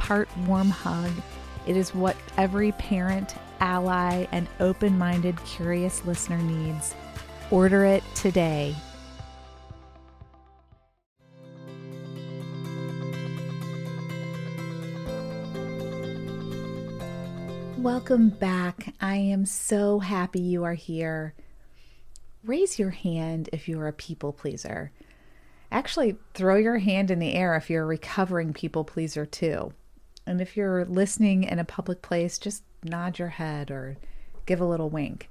part warm hug. It is what every parent, ally, and open minded, curious listener needs. Order it today. Welcome back. I am so happy you are here. Raise your hand if you're a people pleaser. Actually, throw your hand in the air if you're a recovering people pleaser, too. And if you're listening in a public place, just nod your head or give a little wink.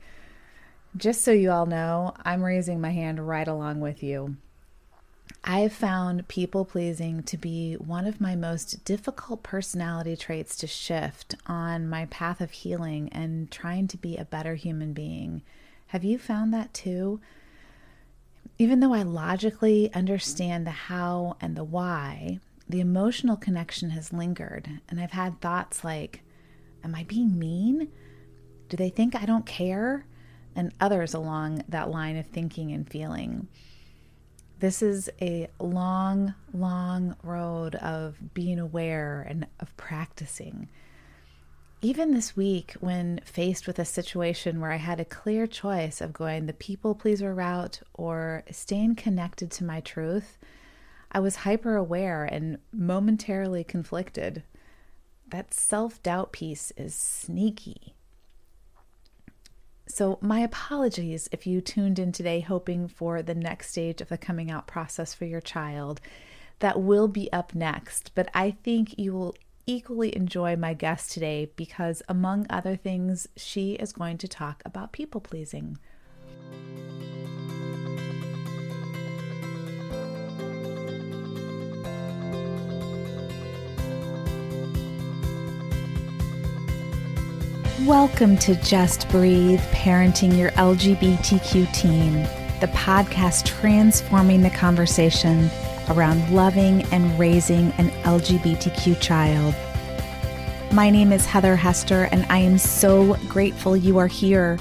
Just so you all know, I'm raising my hand right along with you. I have found people pleasing to be one of my most difficult personality traits to shift on my path of healing and trying to be a better human being. Have you found that too? Even though I logically understand the how and the why, the emotional connection has lingered, and I've had thoughts like, Am I being mean? Do they think I don't care? And others along that line of thinking and feeling. This is a long, long road of being aware and of practicing. Even this week, when faced with a situation where I had a clear choice of going the people pleaser route or staying connected to my truth, I was hyper aware and momentarily conflicted. That self doubt piece is sneaky. So, my apologies if you tuned in today hoping for the next stage of the coming out process for your child. That will be up next, but I think you will equally enjoy my guest today because, among other things, she is going to talk about people pleasing. Welcome to Just Breathe Parenting Your LGBTQ Teen, the podcast transforming the conversation around loving and raising an LGBTQ child. My name is Heather Hester, and I am so grateful you are here.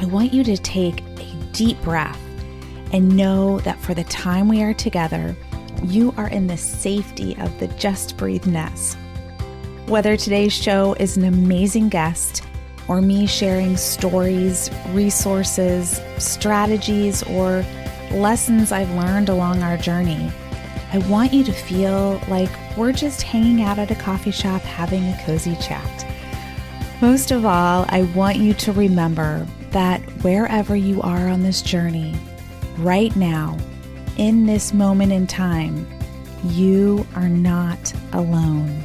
I want you to take a deep breath and know that for the time we are together, you are in the safety of the Just Breathe nest whether today's show is an amazing guest or me sharing stories, resources, strategies, or lessons I've learned along our journey, I want you to feel like we're just hanging out at a coffee shop having a cozy chat. Most of all, I want you to remember that wherever you are on this journey, right now, in this moment in time, you are not alone.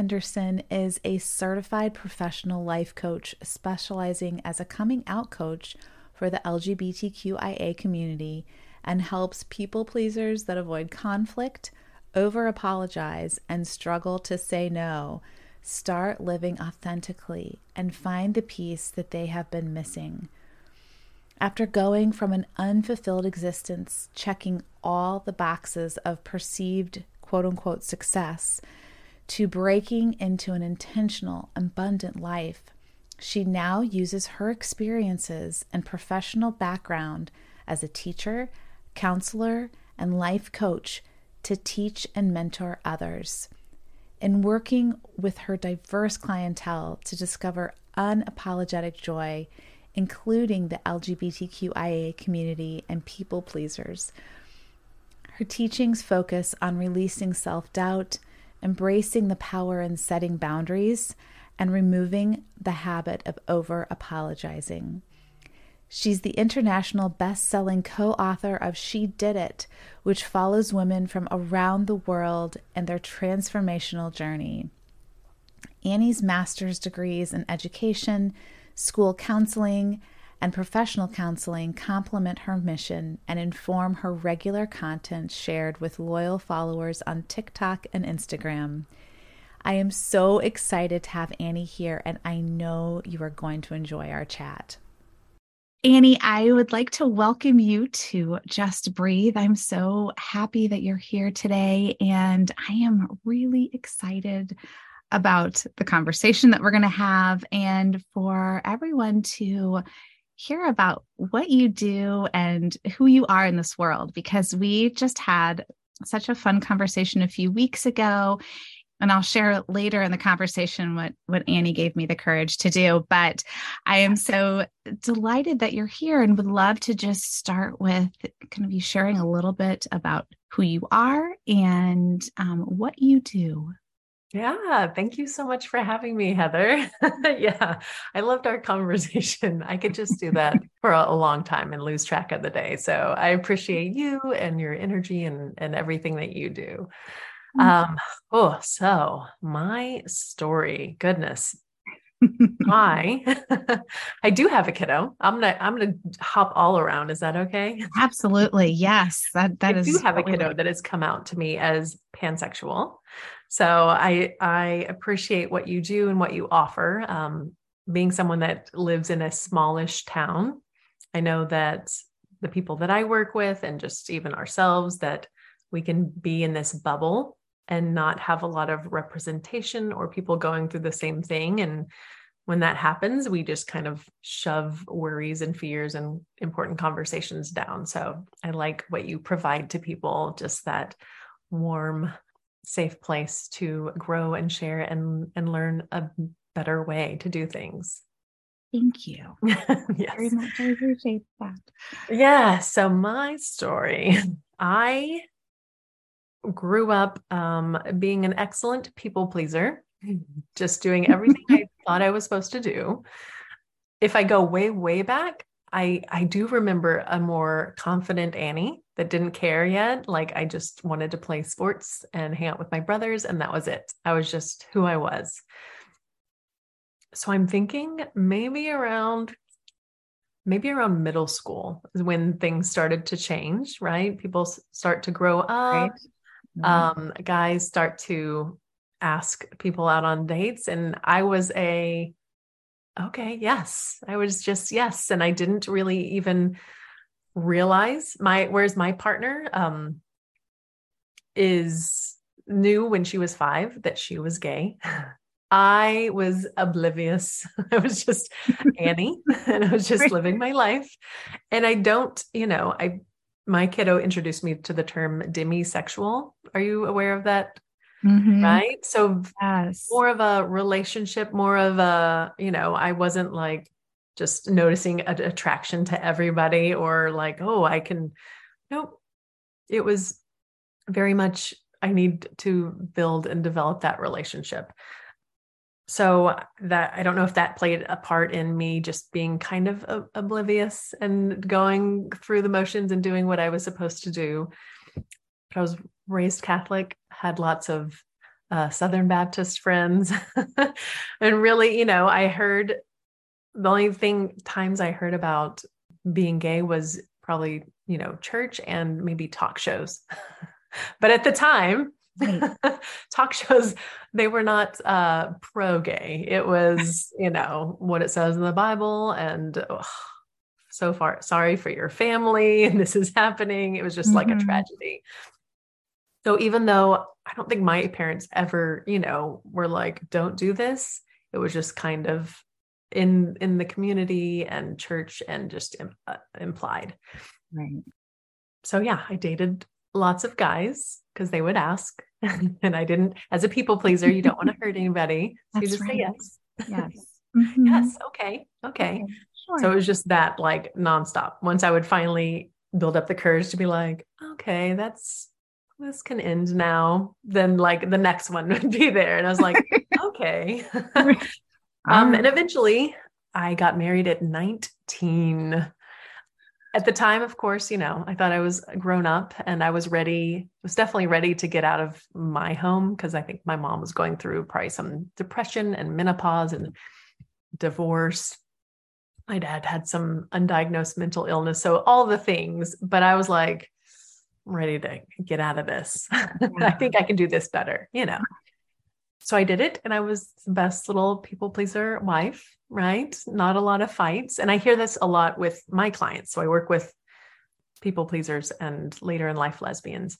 Henderson is a certified professional life coach specializing as a coming out coach for the LGBTQIA community and helps people pleasers that avoid conflict, over apologize, and struggle to say no start living authentically and find the peace that they have been missing. After going from an unfulfilled existence, checking all the boxes of perceived quote unquote success, to breaking into an intentional, abundant life, she now uses her experiences and professional background as a teacher, counselor, and life coach to teach and mentor others. In working with her diverse clientele to discover unapologetic joy, including the LGBTQIA community and people pleasers, Her teachings focus on releasing self doubt, embracing the power in setting boundaries, and removing the habit of over apologizing. She's the international best selling co author of She Did It, which follows women from around the world and their transformational journey. Annie's master's degrees in education, school counseling, and professional counseling complement her mission and inform her regular content shared with loyal followers on TikTok and Instagram. I am so excited to have Annie here, and I know you are going to enjoy our chat. Annie, I would like to welcome you to Just Breathe. I'm so happy that you're here today, and I am really excited about the conversation that we're going to have and for everyone to hear about what you do and who you are in this world because we just had such a fun conversation a few weeks ago and I'll share later in the conversation what what Annie gave me the courage to do. But I am so delighted that you're here and would love to just start with kind of you sharing a little bit about who you are and um, what you do. Yeah, thank you so much for having me, Heather. yeah, I loved our conversation. I could just do that for a, a, long time and lose track of the day. So I appreciate you and your energy and, and everything that you do. Mm. Um, oh, so my story, goodness. I I do have a kiddo. I'm gonna I'm gonna hop all around. Is that okay? Absolutely. Yes. That that I is do have a kiddo that has come out to me as pansexual. So I I appreciate what you do and what you offer. Um, being someone that lives in a smallish town, I know that the people that I work with and just even ourselves that we can be in this bubble and not have a lot of representation or people going through the same thing and when that happens we just kind of shove worries and fears and important conversations down so i like what you provide to people just that warm safe place to grow and share and and learn a better way to do things. Thank you. yes. Very much. I appreciate that. Yeah. So my story, I grew up um, being an excellent people pleaser, just doing everything I thought I was supposed to do. If I go way, way back, I I do remember a more confident Annie that didn't care yet. Like I just wanted to play sports and hang out with my brothers, and that was it. I was just who I was. So I'm thinking maybe around maybe around middle school is when things started to change, right? People start to grow up. Right. Mm-hmm. Um, guys start to ask people out on dates. And I was a okay, yes. I was just yes. And I didn't really even realize my whereas my partner um is knew when she was five that she was gay. I was oblivious. I was just Annie and I was just living my life. And I don't, you know, I my kiddo introduced me to the term demisexual. Are you aware of that? Mm-hmm. Right. So yes. more of a relationship, more of a, you know, I wasn't like just noticing an attraction to everybody or like, oh, I can, nope. It was very much, I need to build and develop that relationship. So that I don't know if that played a part in me just being kind of oblivious and going through the motions and doing what I was supposed to do. But I was raised Catholic, had lots of uh, Southern Baptist friends. and really, you know, I heard the only thing times I heard about being gay was probably, you know, church and maybe talk shows. but at the time, talk shows they were not uh pro gay it was you know what it says in the bible and oh, so far sorry for your family and this is happening it was just mm-hmm. like a mm-hmm. tragedy so even though I don't think my parents ever, you know, were like, don't do this, it was just kind of in in the community and church and just uh, implied. Right. So yeah, I dated lots of guys because they would ask and I didn't as a people pleaser, you don't want to hurt anybody. So you just right. say yes. Yes. Mm-hmm. yes, okay. Okay. okay. Sure. So it was just that like nonstop. Once I would finally build up the courage to be like, okay, that's this can end now. Then like the next one would be there. And I was like, okay. Um, and eventually I got married at 19. At the time, of course, you know, I thought I was grown up and I was ready, was definitely ready to get out of my home because I think my mom was going through probably some depression and menopause and divorce. My dad had some undiagnosed mental illness. So all the things, but I was like, I'm ready to get out of this. I think I can do this better, you know. So I did it and I was the best little people pleaser wife, right? Not a lot of fights. And I hear this a lot with my clients. So I work with people pleasers and later in life lesbians.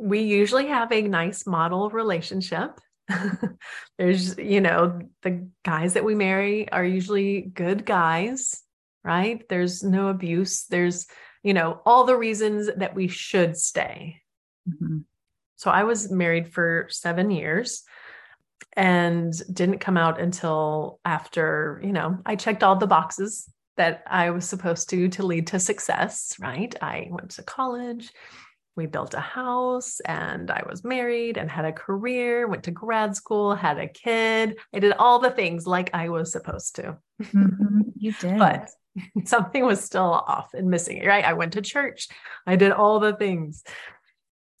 We usually have a nice model relationship. There's, you know, the guys that we marry are usually good guys, right? There's no abuse. There's you know, all the reasons that we should stay. Mm-hmm. So I was married for seven years and didn't come out until after, you know, I checked all the boxes that I was supposed to to lead to success, right? I went to college, we built a house, and I was married and had a career, went to grad school, had a kid. I did all the things like I was supposed to. Mm-hmm. You did. but something was still off and missing, right? I went to church, I did all the things.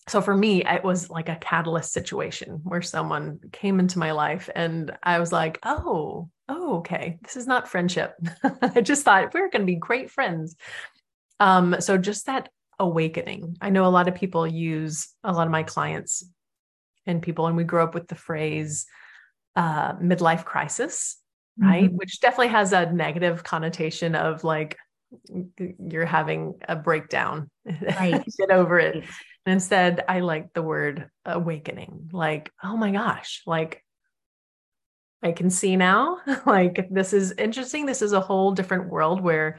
So for me, it was like a catalyst situation where someone came into my life and I was like, oh, oh, okay, this is not friendship. I just thought we we're going to be great friends. Um, so just that awakening. I know a lot of people use a lot of my clients and people, and we grow up with the phrase uh, midlife crisis right? Mm-hmm. Which definitely has a negative connotation of like you're having a breakdown. Right. Get over it. Instead, I like the word awakening. Like, oh my gosh, like I can see now. like this is interesting. This is a whole different world where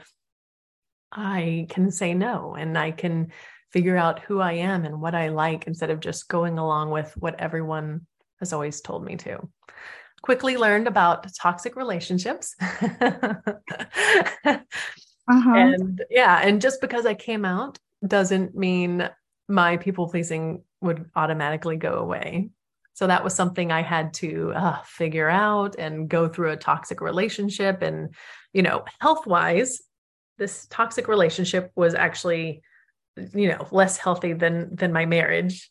I can say no and I can figure out who I am and what I like instead of just going along with what everyone has always told me to quickly learned about toxic relationships. uh-huh. And yeah, and just because I came out doesn't mean my people pleasing would automatically go away. So that was something I had to uh, figure out and go through a toxic relationship. And, you know, health wise, this toxic relationship was actually, you know, less healthy than than my marriage.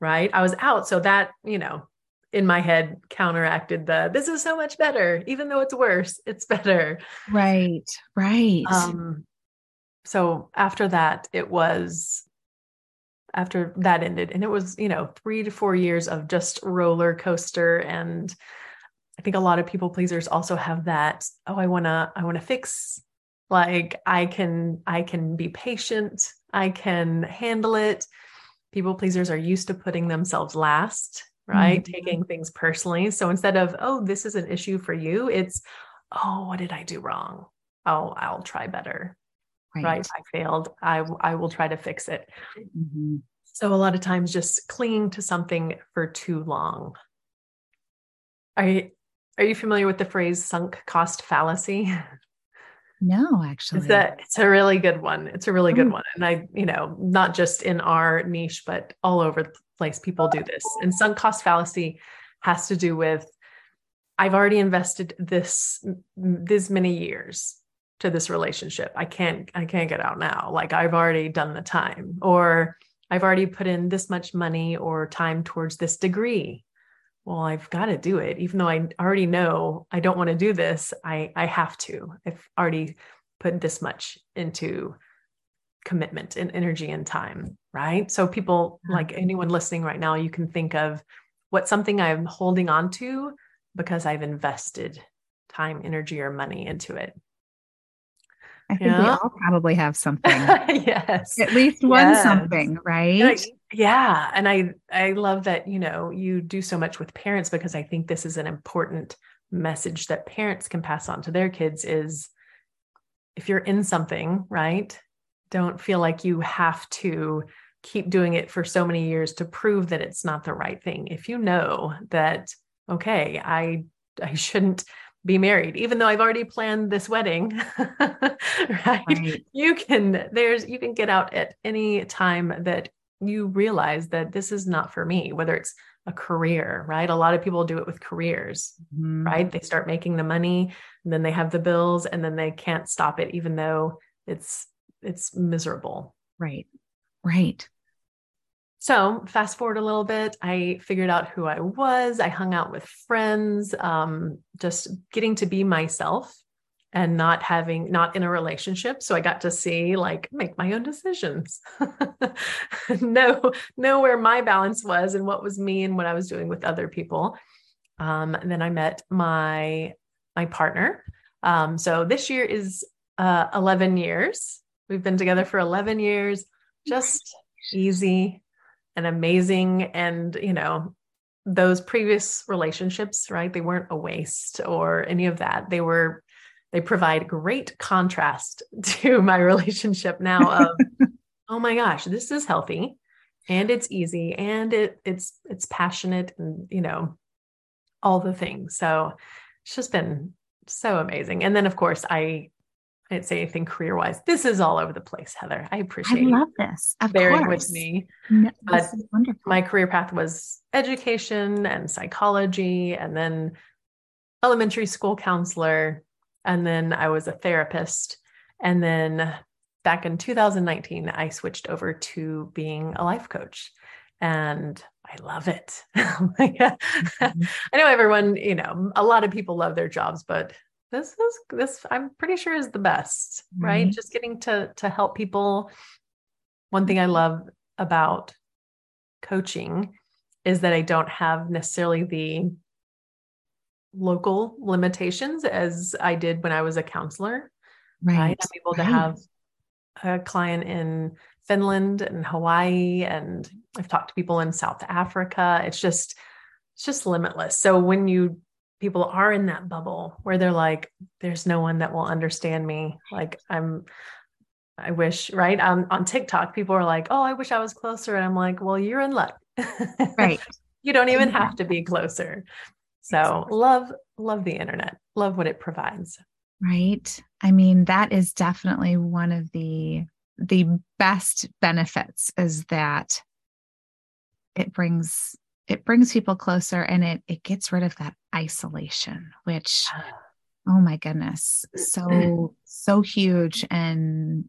Right. I was out. So that, you know, in my head counteracted the this is so much better even though it's worse it's better right right um so after that it was after that ended and it was you know 3 to 4 years of just roller coaster and i think a lot of people pleasers also have that oh i want to i want to fix like i can i can be patient i can handle it people pleasers are used to putting themselves last right? Mm-hmm. Taking things personally. So instead of, oh, this is an issue for you, it's, oh, what did I do wrong? Oh, I'll try better. Right. right? I failed. I I will try to fix it. Mm-hmm. So a lot of times just clinging to something for too long. Are you, are you familiar with the phrase sunk cost fallacy? No, actually. It's a, it's a really good one. It's a really good mm. one. And I, you know, not just in our niche, but all over the place, people do this. And sunk cost fallacy has to do with I've already invested this this many years to this relationship. I can't I can't get out now. Like I've already done the time or I've already put in this much money or time towards this degree. Well i've got to do it. Even though i already know i don't want to do this i i have to. I've already put this much into commitment and energy and time right? So people like anyone listening right now you can think of what's something i'm holding on to because i've invested time energy or money into it I think yeah. we all probably have something. yes. At least one yes. something, right? yeah. And I I love that, you know, you do so much with parents because I think this is an important message that parents can pass on to their kids is if you're in something, right? Don't feel like you have to keep doing it for so many years to prove that it's not the right thing. If you know that okay, I I shouldn't be married even though i've already planned this wedding right? right? you can there's you can get out at any time that you realize that this is not for me whether it's a career right a lot of people do it with careers mm-hmm. right they start making the money and then they have the bills and then they can't stop it even though it's it's miserable right right so, fast forward a little bit, I figured out who I was. I hung out with friends, um, just getting to be myself and not having, not in a relationship. So, I got to see, like, make my own decisions, know, know where my balance was and what was me and what I was doing with other people. Um, and then I met my my partner. Um, so this year is uh, 11 years. We've been together for 11 years. Just easy, and amazing and you know those previous relationships right they weren't a waste or any of that. They were they provide great contrast to my relationship now of oh my gosh this is healthy and it's easy and it it's it's passionate and you know all the things. So it's just been so amazing. And then of course i I didn't say anything career wise. This is all over the place, Heather. I appreciate. I love this. Of bearing course. with me. No, but my career path was education and psychology, and then elementary school counselor, and then I was a therapist, and then back in 2019, I switched over to being a life coach, and I love it. mm-hmm. I know everyone, you know, a lot of people love their jobs, but this is this i'm pretty sure is the best mm-hmm. right just getting to to help people one thing i love about coaching is that i don't have necessarily the local limitations as i did when i was a counselor right, right? i'm able right. to have a client in finland and hawaii and i've talked to people in south africa it's just it's just limitless so when you people are in that bubble where they're like there's no one that will understand me. Like i'm i wish right? On on tiktok people are like oh i wish i was closer. And i'm like well you're in luck. Right. You don't even have mm-hmm. to be closer. So love love the internet. Love what it provides. Right. I mean that is definitely one of the the best benefits is that it brings it brings people closer and it it gets rid of that isolation which oh my goodness so so huge and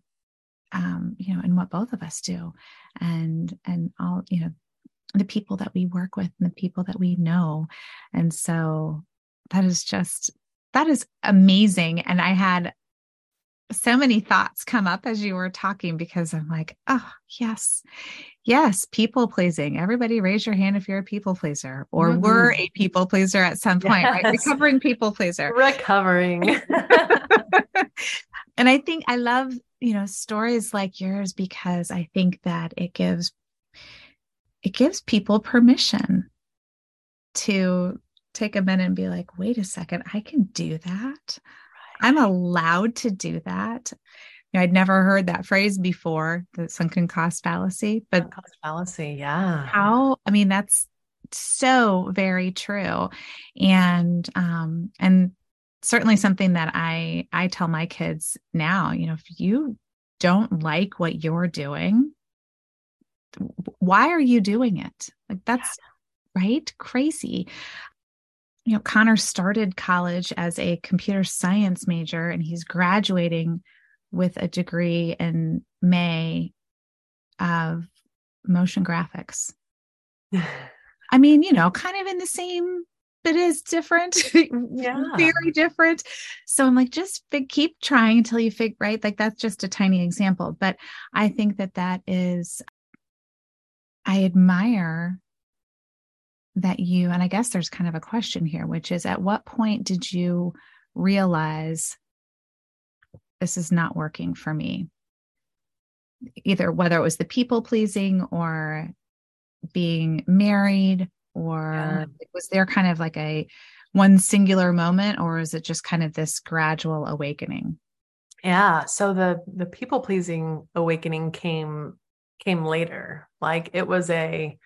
um you know and what both of us do. And and all you know the people that we work with and the people that we know. And so that is just that is amazing. And i had so many thoughts come up as you were talking because I'm like, oh, yes, yes, people pleasing. Everybody raise your hand if you're a people pleaser or mm-hmm. were a people pleaser at some point, yes. right? Recovering people pleaser. Recovering. and I think I love, you know, stories like yours because I think that it gives it gives people permission to take a minute and be like, wait a second, I can do that. I'm allowed to do that. You know, I'd never heard that phrase before, the sunken cost fallacy, but cost fallacy, yeah. How, I mean, that's so very true. And, um, and certainly something that I, I tell my kids now, you know, if you don't like what you're doing, why are you doing it? Like that's yeah. right. Crazy you know, Connor started college as a computer science major and he's graduating with a degree in May of motion graphics. I mean, you know, kind of in the same, but is different. yeah. Very different. So I'm like, just keep trying until you figure, right? Like that's just a tiny example. But I think that that is, I admire that you, and I guess there's kind of a question here, which is at what point did you realize this is not working for me? Either whether it was the people pleasing or being married, or yeah. was there kind of like a one singular moment, or is it just kind of this gradual awakening? Yeah. So the the people pleasing awakening came came later. Like it was a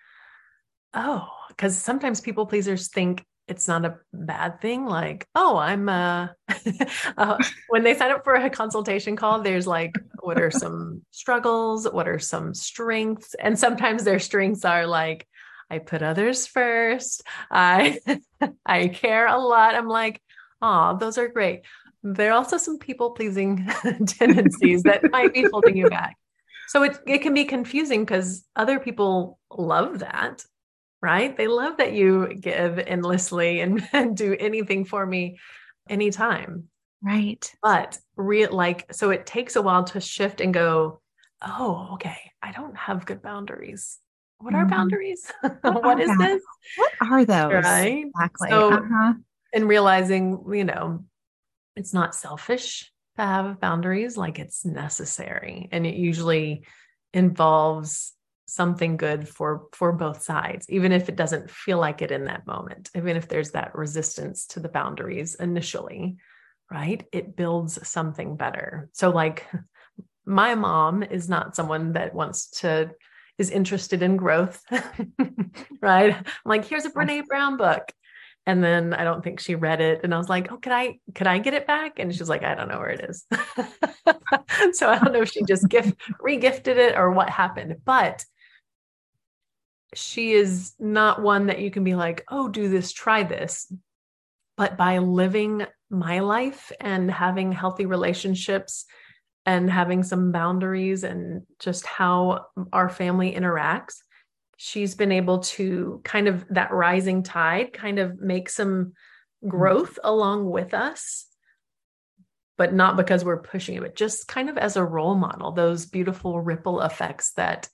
oh, because sometimes people pleasers think it's not a bad thing. Like, oh, I'm uh, uh when they sign up for a consultation call, there's like, what are some struggles? What are some strengths? And sometimes their strengths are like, I put others first. I I care a lot. I'm like, oh, those are great. There are also some people pleasing tendencies that might be holding you back. So it, it can be confusing because other people love that, right? They love that you give endlessly and, and do anything for me anytime. Right. But real like, so it takes a while to shift and go, oh, okay, I don't have good boundaries. What are mm-hmm. boundaries? what, what is that? this? What are those? Right. Exactly. So, uh-huh. and realizing, you know, it's not selfish to have boundaries, like it's necessary. And it usually involves something good for for both sides even if it doesn't feel like it in that moment even if there's that resistance to the boundaries initially right it builds something better so like my mom is not someone that wants to is interested in growth right i'm like here's a brene brown book and then I don't think she read it. And I was like, oh, could I, could I get it back? And she's like, I don't know where it is. so I don't know if she just gift regifted it or what happened, but she is not one that you can be like, oh, do this, try this. But by living my life and having healthy relationships and having some boundaries and just how our family interacts, she's been able to kind of that rising tide kind of make some mm-hmm. growth along with us but not because we're pushing it but just kind of as a role model those beautiful ripple effects that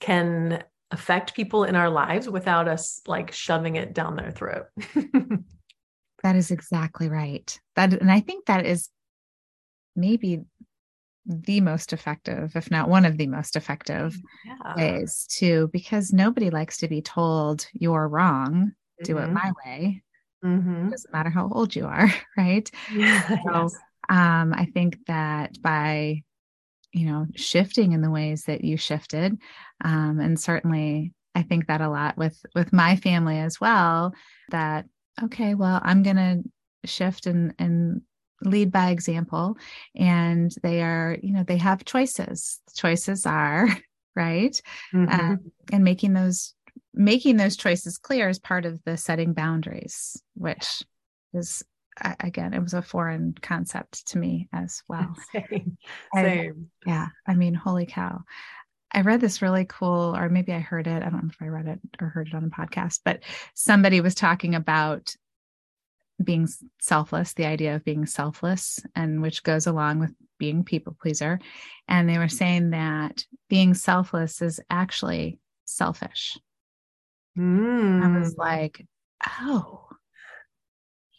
can affect people in our lives without us like shoving it down their throat that is exactly right that and i think that is maybe the most effective, if not one of the most effective yeah. ways to, because nobody likes to be told you're wrong, mm-hmm. do it mm-hmm. my way. Mm-hmm. Doesn't matter how old you are, right? Yeah, so yes. um, I think that by, you know, shifting in the ways that you shifted, um, and certainly I think that a lot with with my family as well, that okay, well, I'm gonna shift and and lead by example. And they are you know they have choices. Choices are right? Mm-hmm. Um, and making those making those choices clear is part of the setting boundaries which is again it was a foreign concept to me as well same, same. I, yeah i mean holy cow I read this really cool, or maybe I heard it. I don't know if I read it or heard it on a podcast, but somebody was talking about being selfless, the idea of being selfless, and which goes along with being people pleaser. And they were saying that being selfless is actually selfish. Mm. I was mm. like, oh,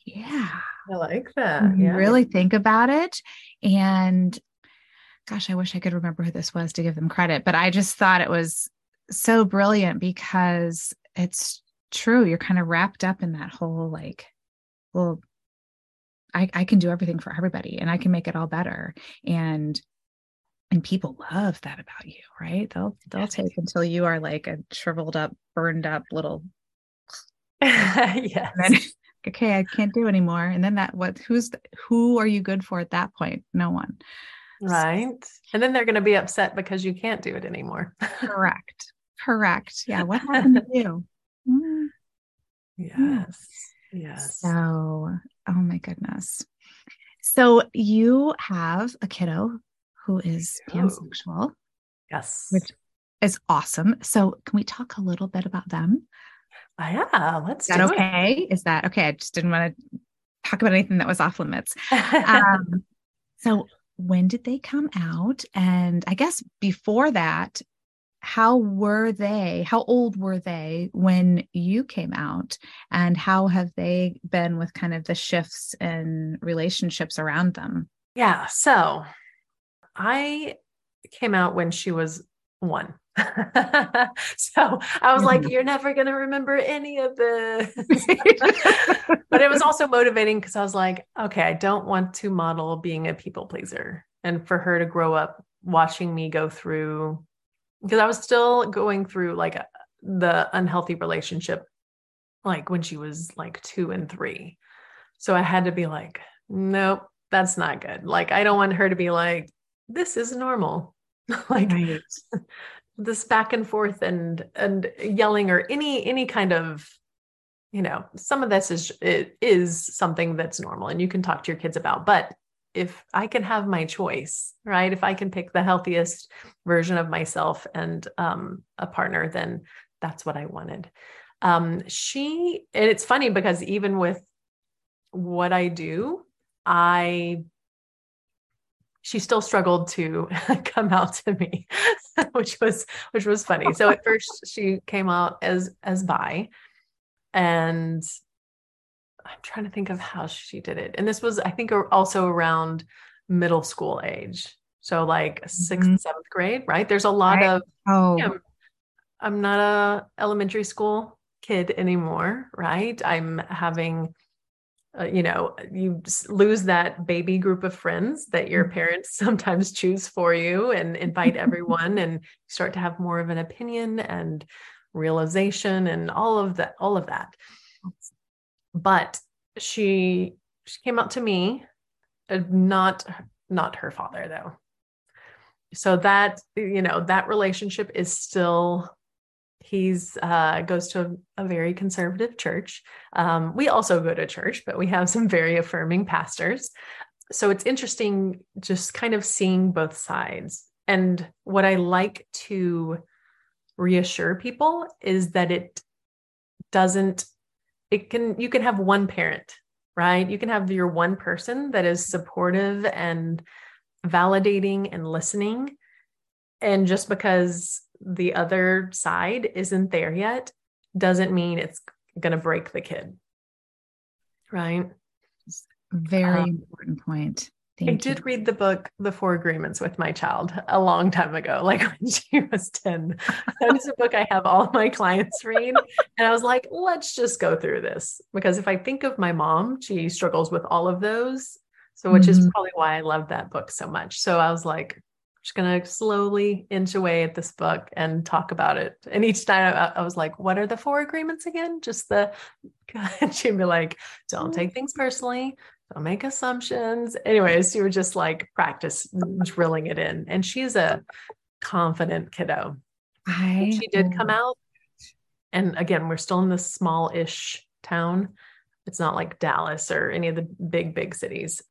yeah. I like that. Mm-hmm. Yeah. Really think about it. And gosh, I wish I could remember who this was to give them credit, but I just thought it was so brilliant because it's true. You're kind of wrapped up in that whole like well I, I can do everything for everybody and I can make it all better. And and people love that about you, right? They'll they'll take until you are like a shriveled up, burned up little yes. Then, okay, I can't do anymore. And then that what who's who are you good for at that point? No one. Right. And then they're going to be upset because you can't do it anymore. correct. Correct. Yeah. What happened to you? Mm. Yes. Yes. So, oh my goodness. So you have a kiddo who is pansexual. Yes. Which is awesome. So can we talk a little bit about them? Yeah, let's is that okay? It. Is that okay? I just didn't want to talk about anything that was off limits. um, so when did they come out? And I guess before that, how were they how old were they when you came out and how have they been with kind of the shifts in relationships around them yeah so i came out when she was one so i was like mm-hmm. you're never going to remember any of this but it was also motivating because i was like okay i don't want to model being a people pleaser and for her to grow up watching me go through because I was still going through like a, the unhealthy relationship like when she was like two and three. So I had to be like, nope, that's not good. Like, I don't want her to be like, this is normal. like right. This back and forth and and yelling or any any kind of you know some of this is is something that's normal and you can talk to your kids about but if i can have my choice right? If i can pick the healthiest version of myself and um, a partner then that's what i wanted. Um, she and it's funny because even with what i do i she still struggled to come out to me which was which was funny. So at first she came out as as bi and i'm trying to think of how she did it. And this was i think also around middle school age. So like 6th mm-hmm. seventh grade right? There's a lot right. of oh. you know, i'm not a elementary school kid anymore right? I'm having uh, you know you lose that baby group of friends that your mm-hmm. parents sometimes choose for you and invite everyone and start to have more of an opinion and realization and all of that all of that but she she came out to me uh, not not her father though so that you know that relationship is still he's uh, goes to a, very conservative church. Um, we also go to church but we have some very affirming pastors. So it's interesting just kind of seeing both sides. And what i like to reassure people is that it doesn't it can you can have one parent right? You can have your one person that is supportive and validating and listening. And just because the other side isn't there yet doesn't mean it's going to break the kid. Right? Very um, important point. Thank I you. did read the book, The Four Agreements, with my child a long time ago, like when she was 10. that is a book I have all my clients read. And I was like, let's just go through this. Because if I think of my mom, she struggles with all of those. So, which mm-hmm. is probably why I love that book so much. So I was like, just gonna slowly inch away at this book and talk about it. And each time I, I was like, "What are the four agreements again?" Just the she'd be like, "Don't take things personally. Don't make assumptions." Anyways, you would just like practice drilling it in. And she's a confident kiddo. I she did come out, and again, we're still in this small-ish town. It's not like Dallas or any of the big big cities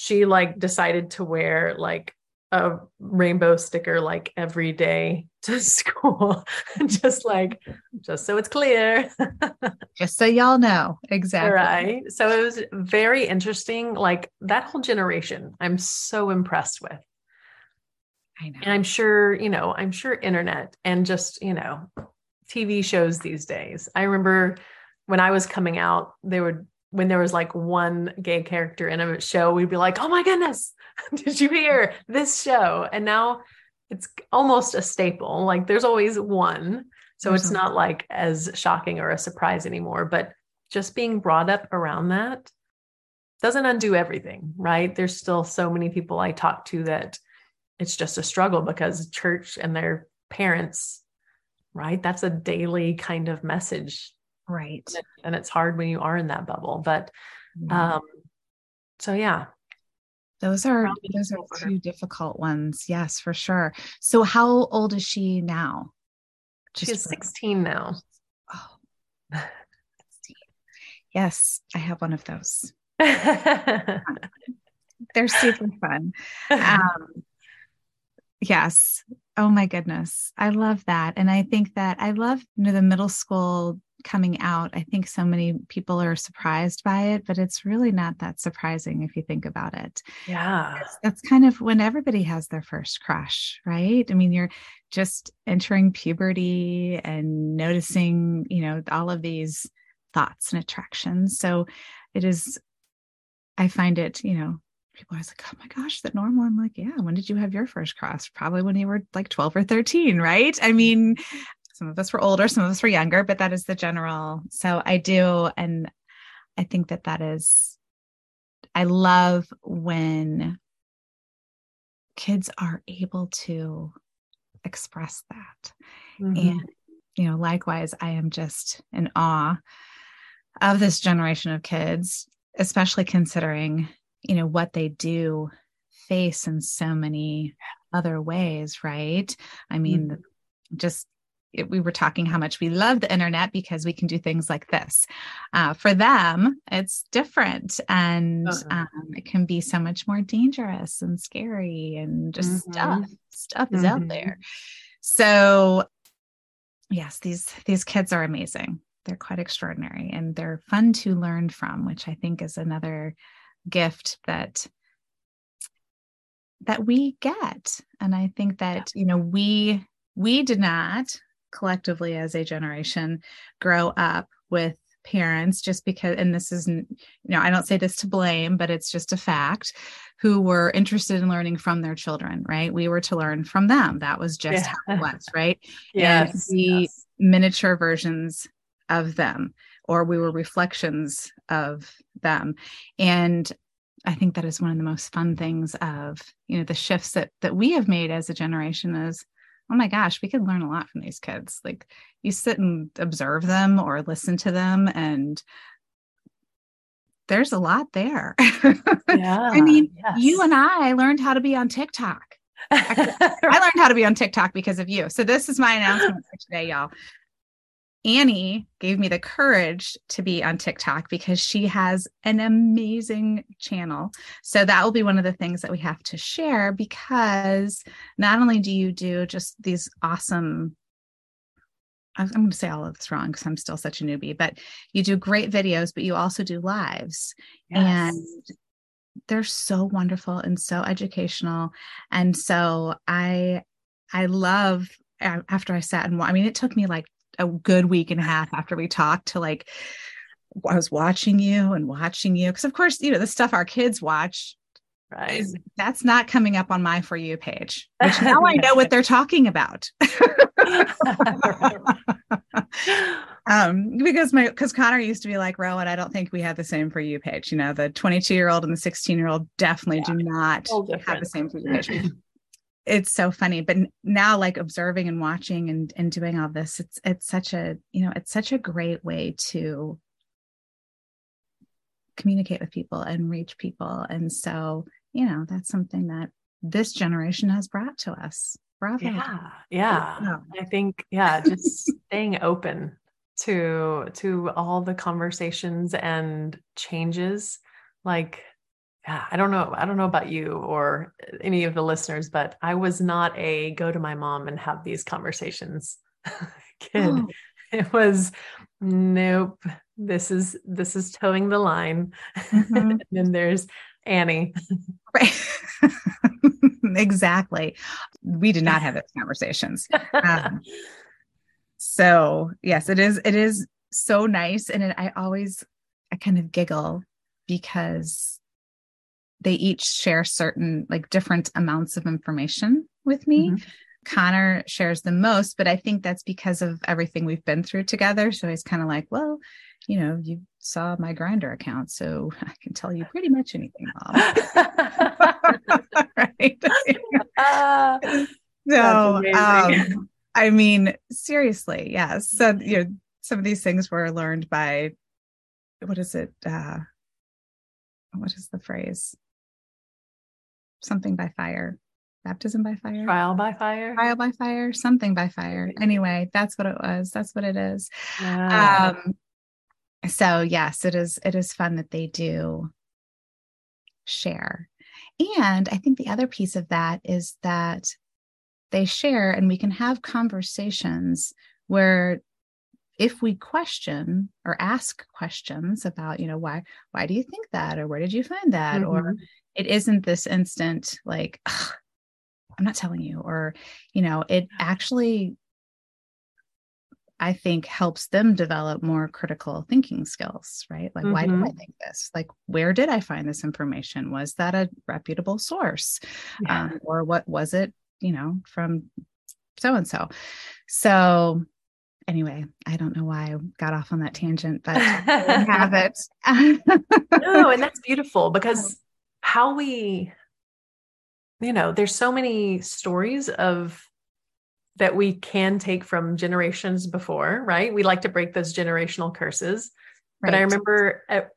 she like decided to wear like a rainbow sticker like every day to school. Just like just so it's clear. Just so y'all know. Exactly. Right. So it was very interesting. Like that whole generation i'm so impressed with. I know. And i'm sure you know i'm sure internet and just you know tv shows these days. I remember when i was coming out they would when there was like one gay character in a show we'd be like oh my goodness did you hear this show? And now it's almost a staple. Like there's always one. So there's it's mm-hmm. not like as shocking or a surprise anymore. But just being brought up around that doesn't undo everything, right? There's still so many people I talk to that it's just a struggle because church and their parents, right? That's a daily kind of message. Right. And it's hard when you are in that bubble. But um, so yeah, those are those are two difficult ones. Yes, for sure. So how old is she now? Just She's 16 now. Oh. Yes, I have one of those. They're super fun. Um, yes. Oh my goodness. I love that. And I think that I love you know the middle school coming out, I think so many people are surprised by it, but it's really not that surprising if you think about it. Yeah. That's, kind of when everybody has their first crush, right? I mean, you're just entering puberty and noticing, you know, all of these thoughts and attractions. So it is, I find it, you know, people are like, oh my gosh, that normal? I'm like, yeah, when did you have your first crush? Probably when you were like 12 or 13, right? I mean, some of us were older, some of us were younger, but that is the general. So I do. And I think that that is, I love when kids are able to express that. Mm-hmm. And you know, likewise, I am just in awe of this generation of kids, especially considering, you know, what they do face in so many other ways, right? I mean, mm-hmm. just it, we were talking how much we love the internet because we can do things like this. Uh, for them, it's different and uh-huh. um, it can be so much more dangerous and scary and just mm-hmm. stuff. Stuff is mm-hmm. out there. So, yes, these these kids are amazing. They're quite extraordinary and they're fun to learn from, which I think is another gift that that we get and i think that you know we we did not collectively as a generation grow up with parents just because and this isn't you know i don't say this to blame but it's just a fact who were interested in learning from their children right we were to learn from them that was just yeah. how it was right yes, and the yes. miniature versions of them or we were reflections of them and i think that is one of the most fun things of you know the shifts that that we have made as a generation is oh my gosh, we could learn a lot from these kids. Like you sit and observe them or listen to them and there's a lot there. Yeah. I mean, yes. you and I learned how to be on TikTok. I learned how to be on TikTok because of you. So this is my announcement for today, y'all. Annie gave me the courage to be on TikTok because she has an amazing channel. So that will be one of the things that we have to share because not only do you do just these awesome I'm going to say all of this wrong because I'm still such a newbie, but you do great videos, but you also do lives. Yes. And they're so wonderful and so educational. And so I I love after I sat and I mean it took me like a good week and a half after we talked to like I was watching you and watching you. Because of course you know the stuff our kids watch right. that's not coming up on my for you page which now I know what they're talking about. Um because my because Connor used to be like Rowan I don't think we have the same for you page. You know the 22 year old and the 16 year old definitely yeah. do not have the same for you page it's so funny but now like observing and watching and and doing all this it's it's such a you know it's such a great way to communicate with people and reach people and so you know that's something that this generation has brought to us Bravo. yeah yeah, yeah. i think yeah just staying open to to all the conversations and changes like yeah, I don't know. I don't know about you or any of the listeners, but I was not a go to my mom and have these conversations kid. Oh. It was nope. This is this is toeing the line. Mm-hmm. and then there's Annie. Right. exactly. We did not have those conversations. Um, so yes, it is. It is so nice, and it, I always I kind of giggle because they each share certain like different amounts of information with me. Mm-hmm. Connor shares the most, but I think that's because of everything we've been through together. So he's kind of like, well, you know, you saw my Grindr account, so I can tell you pretty much anything, mom. right. Uh, so, um, I mean, seriously, yes. So, you know, some of these things were learned by what is it? Uh, what is the phrase? Something by fire baptism by fire trial by fire? trial by fire something by fire. Anyway that's what it was. That's what it is. Yeah. um so yes it is it is fun that they do share. And i think the other piece of that is that they share and we can have conversations where if we question or ask questions about you know why why do you think that or where did you find that mm-hmm. or it isn't this instant like i'm not telling you or you know it actually i think helps them develop more critical thinking skills right like mm-hmm. why did i mm-hmm. think this like where did i find this information was that a reputable source yeah. um, or what was it you know from so and so so anyway, I don't know why I got off on that tangent, but I have it. no, and that's beautiful because um, how we you know there's so many stories of that we can take from generations before, right? We like to break those generational curses. Right. But I remember at,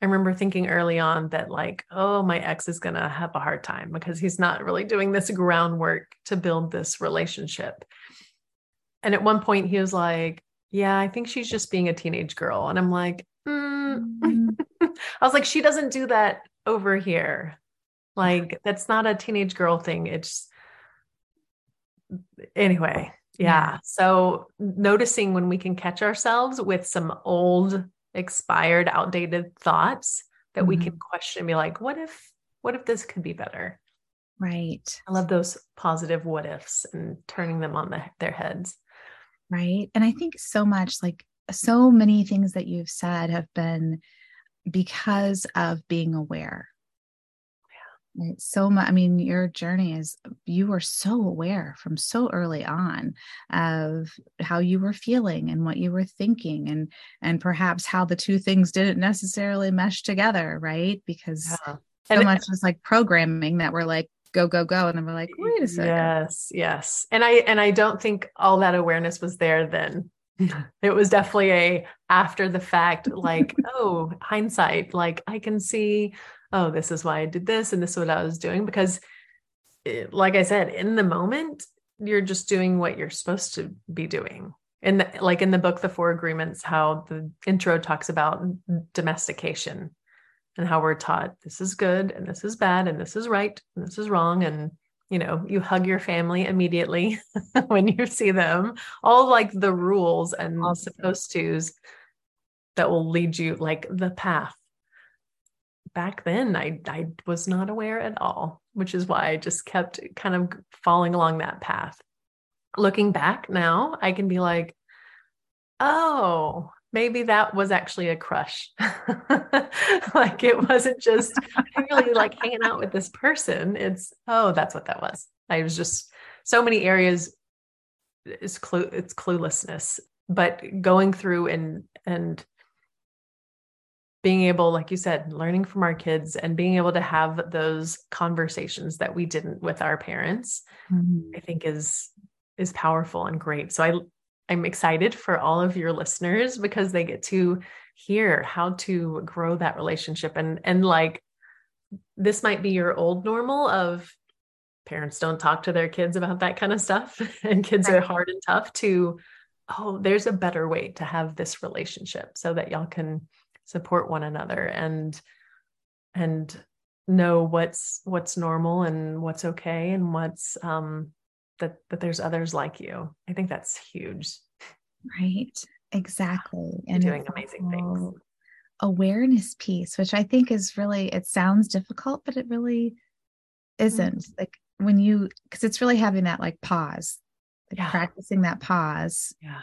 I remember thinking early on that like, oh, my ex is going to have a hard time because he's not really doing this groundwork to build this relationship. And at one point he was like, yeah, I think she's just being a teenage girl. And I'm like, mm. I was like, she doesn't do that over here. Like, that's not a teenage girl thing. It's anyway. Yeah. yeah. So noticing when we can catch ourselves with some old, expired, outdated thoughts that mm-hmm. we can question and be like, what if, what if this could be better? Right. I love those positive what ifs and turning them on the, their heads. Right. And I think so much like so many things that you've said have been because of being aware. Yeah. Right. So much. I mean, your journey is you were so aware from so early on of how you were feeling and what you were thinking, and and perhaps how the two things didn't necessarily mesh together, right? Because yeah. so and much is like programming that we're like, go go go. And then we're like wait a second. Yes yes. And i and i don't think all that awareness was there then. It was definitely a after the fact like oh hindsight. Like i can see oh this is why i did this and this is what i was doing. Because it, like i said in the moment you're just doing what you're supposed to be doing. In the, like in the book the four agreements how the intro talks about domestication and how we're taught this is good and this is bad and this is right and this is wrong and you know you hug your family immediately when you see them. All like the rules and all supposed to's that will lead you like the path. Back then I I was not aware at all which is why I just kept kind of falling along that path. Looking back now I can be like oh maybe that was actually a crush. like it wasn't just really like hanging out with this person. It's oh, that's what that was. I was just so many areas is clue it's cluelessness. But going through and and being able, like you said, learning from our kids and being able to have those conversations that we didn't with our parents, mm-hmm. I think is is powerful and great. So I I'm excited for all of your listeners because they get to hear how to grow that relationship and and like this might be your old normal of parents don't talk to their kids about that kind of stuff and kids right. are hard and tough to oh there's a better way to have this relationship so that y'all can support one another and and know what's what's normal and what's okay and what's um that that there's others like you. I think that's huge. Right. Exactly. and doing amazing things. Awareness piece, which I think is really it sounds difficult, but it really isn't. Mm-hmm. Like when you because it's really having that like pause, like yeah. practicing that pause. Yeah.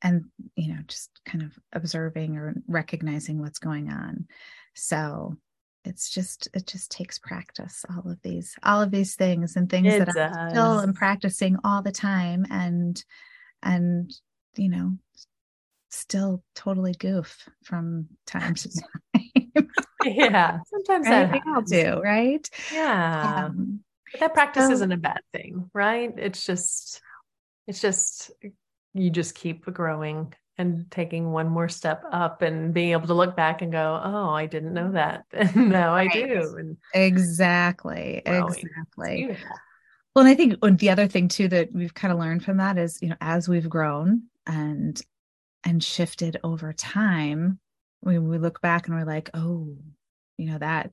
And you know, just kind of observing or recognizing what's going on. So it's just it just takes practice all of these all of these things and things it that does. i still am practicing all the time and and you know still totally goof from time to time. Yeah sometimes that i'll do right? Yeah. Um, but that practice so, isn't a bad thing right? It's just it's just you just keep growing and taking one more step up and being able to look back and go, oh, I didn't know mm-hmm. that. And now right. I do. And exactly. Exactly. Well, and I think the other thing too that we've kind of learned from that is, you know, as we've grown and and shifted over time, we we look back and we're like, oh, you know, that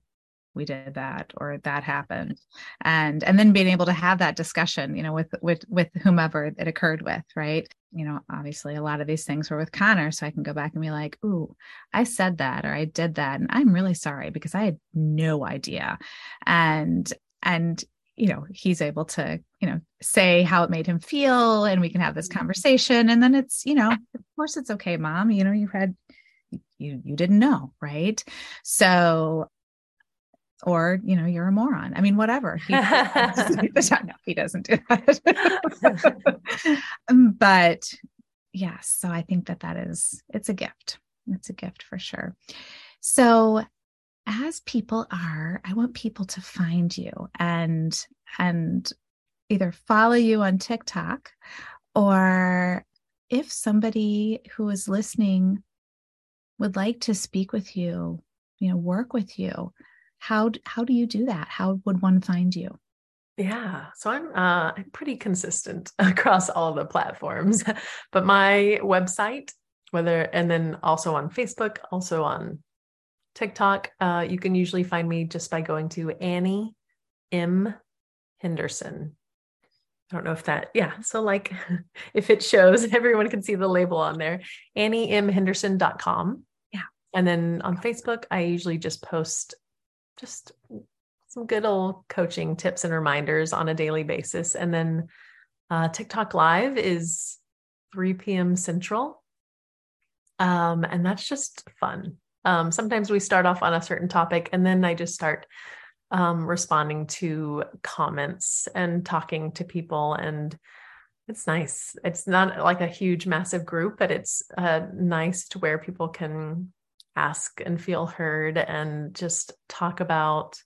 we did that or that happened. And and then being able to have that discussion you know with with with whomever it occurred with right? You know obviously a lot of these things were with connor so i can go back and be like ooh i said that or i did that and i'm really sorry because i had no idea. And and you know he's able to you know say how it made him feel and we can have this mm-hmm. conversation. And then it's you know of course it's okay mom you know you had you you didn't know right? So or you know you're a moron. I mean whatever. He, no, he doesn't do that. Um, but yes so i think that that is it's a gift. It's a gift for sure. So as people are i want people to find you and and either follow you on TikTok or if somebody who is listening would like to speak with you, you know, work with you, how how do you do that? How would one find you? Yeah, so I'm uh, I'm pretty consistent across all the platforms, but my website, whether and then also on Facebook, also on TikTok, uh, you can usually find me just by going to Annie M Henderson. I don't know if that, yeah. So, like, if it shows, everyone can see the label on there, AnnieMHenderson.com. Yeah. And then on Facebook, I usually just post just some good old coaching tips and reminders on a daily basis. And then uh, TikTok Live is 3 p.m. Central. Um, and that's just fun. Um, sometimes we start off on a certain topic and then I just start um, responding to comments and talking to people. And it's nice. It's not like a huge, massive group, but it's uh, nice to where people can ask and feel heard and just talk about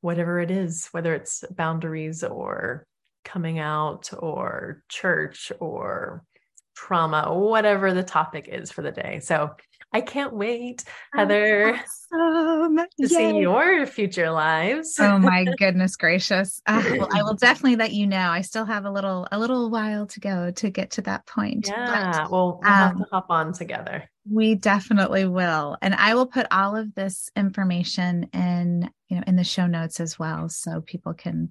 whatever it is, whether it's boundaries or coming out or church or trauma, whatever the topic is for the day. So I can't wait, Heather, awesome. to Yay. see your future lives. oh my goodness gracious! Uh, well, I will definitely let you know. I still have a little a little while to go to get to that point. Yeah, but, well, we'll um, have to hop on together. We definitely will, and I will put all of this information in you know in the show notes as well, so people can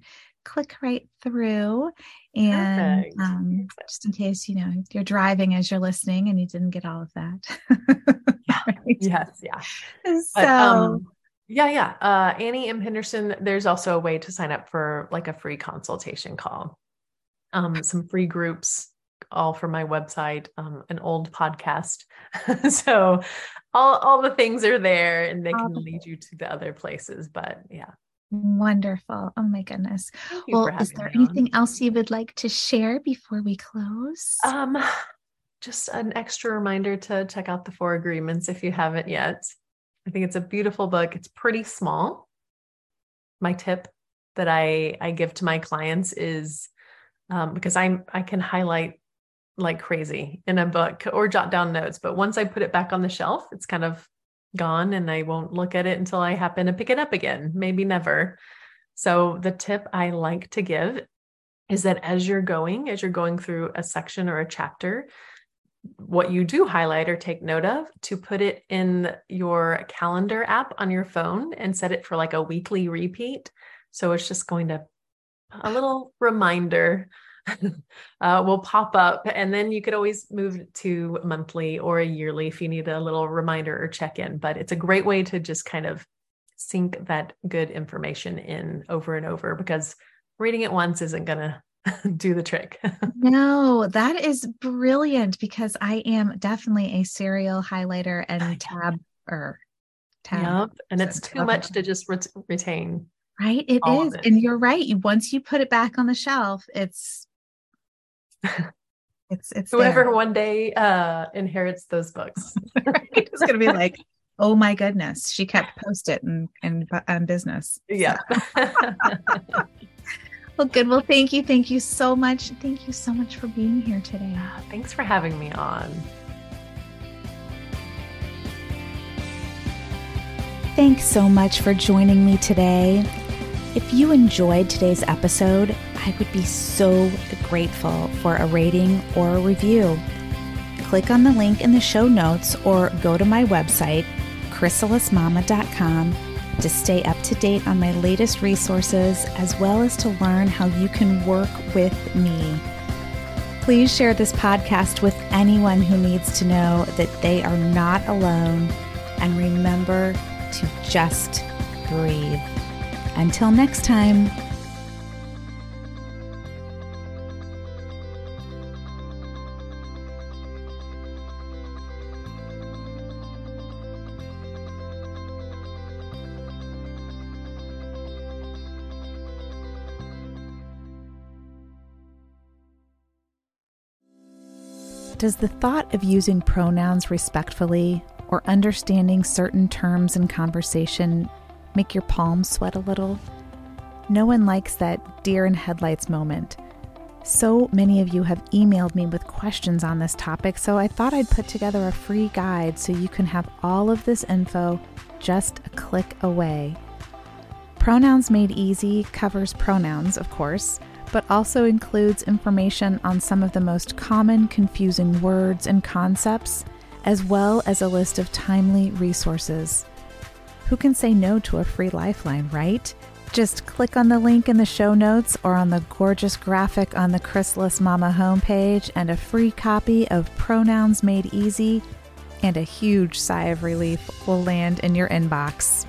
click right through and um, just in case you know you're driving as you're listening and you didn't get all of that. Yeah. right? yes. Yeah. So but, um, yeah yeah. Uh, annie m. Henderson there's also a way to sign up for like a free consultation call. Um, some free groups all from my website um, an old podcast. So all all the things are there and they can lead you to the other places but yeah Wonderful. Oh my goodness. Well, is there anything on. else you would like to share before we close? Um, just an extra reminder to check out the four agreements if you haven't yet. I think it's a beautiful book. It's pretty small. My tip that I I give to my clients is um, because I'm I can highlight like crazy in a book or jot down notes, but once I put it back on the shelf, it's kind of gone and I won't look at it until I happen to pick it up again, maybe never. So, the tip I like to give is that as you're going, as you're going through a section or a chapter, what you do highlight or take note of to put it in your calendar app on your phone and set it for like a weekly repeat. So it's just going to a little reminder uh, will pop up. And then you could always move to monthly or a yearly if you need a little reminder or check in. But it's a great way to just kind of sink that good information in over and over because reading it once isn't going to do the trick. no, that is brilliant because I am definitely a serial highlighter and tab or tab. Yep. And it's too much to just re- retain. Right. It is. It. And you're right. Once you put it back on the shelf, it's it's it's whoever there. one day uh inherits those books. Right? it's gonna be like oh my goodness she kept post it and and on business. Yeah. Well good. Well thank you. Thank you so much. Thank you so much for being here today. Thanks for having me on. Thanks so much for joining me today. If you enjoyed today's episode, I would be so grateful for a rating or a review. Click on the link in the show notes or go to my website, chrysalismama.com, to stay up to date on my latest resources as well as to learn how you can work with me. Please share this podcast with anyone who needs to know that they are not alone and remember to just breathe. Until next time. Does the thought of using pronouns respectfully or understanding certain terms in conversation make your palms sweat a little? No one likes that deer in headlights moment So many of you have emailed me with questions on this topic, so I thought I'd put together a free guide so you can have all of this info just a click away. Pronouns Made Easy covers pronouns, of course, but also includes information on some of the most common confusing words and concepts, as well as a list of timely resources. Who can say no to a free lifeline, right? Just click on the link in the show notes or on the gorgeous graphic on the Chrysalis Mama homepage, and a free copy of Pronouns Made Easy and a huge sigh of relief will land in your inbox.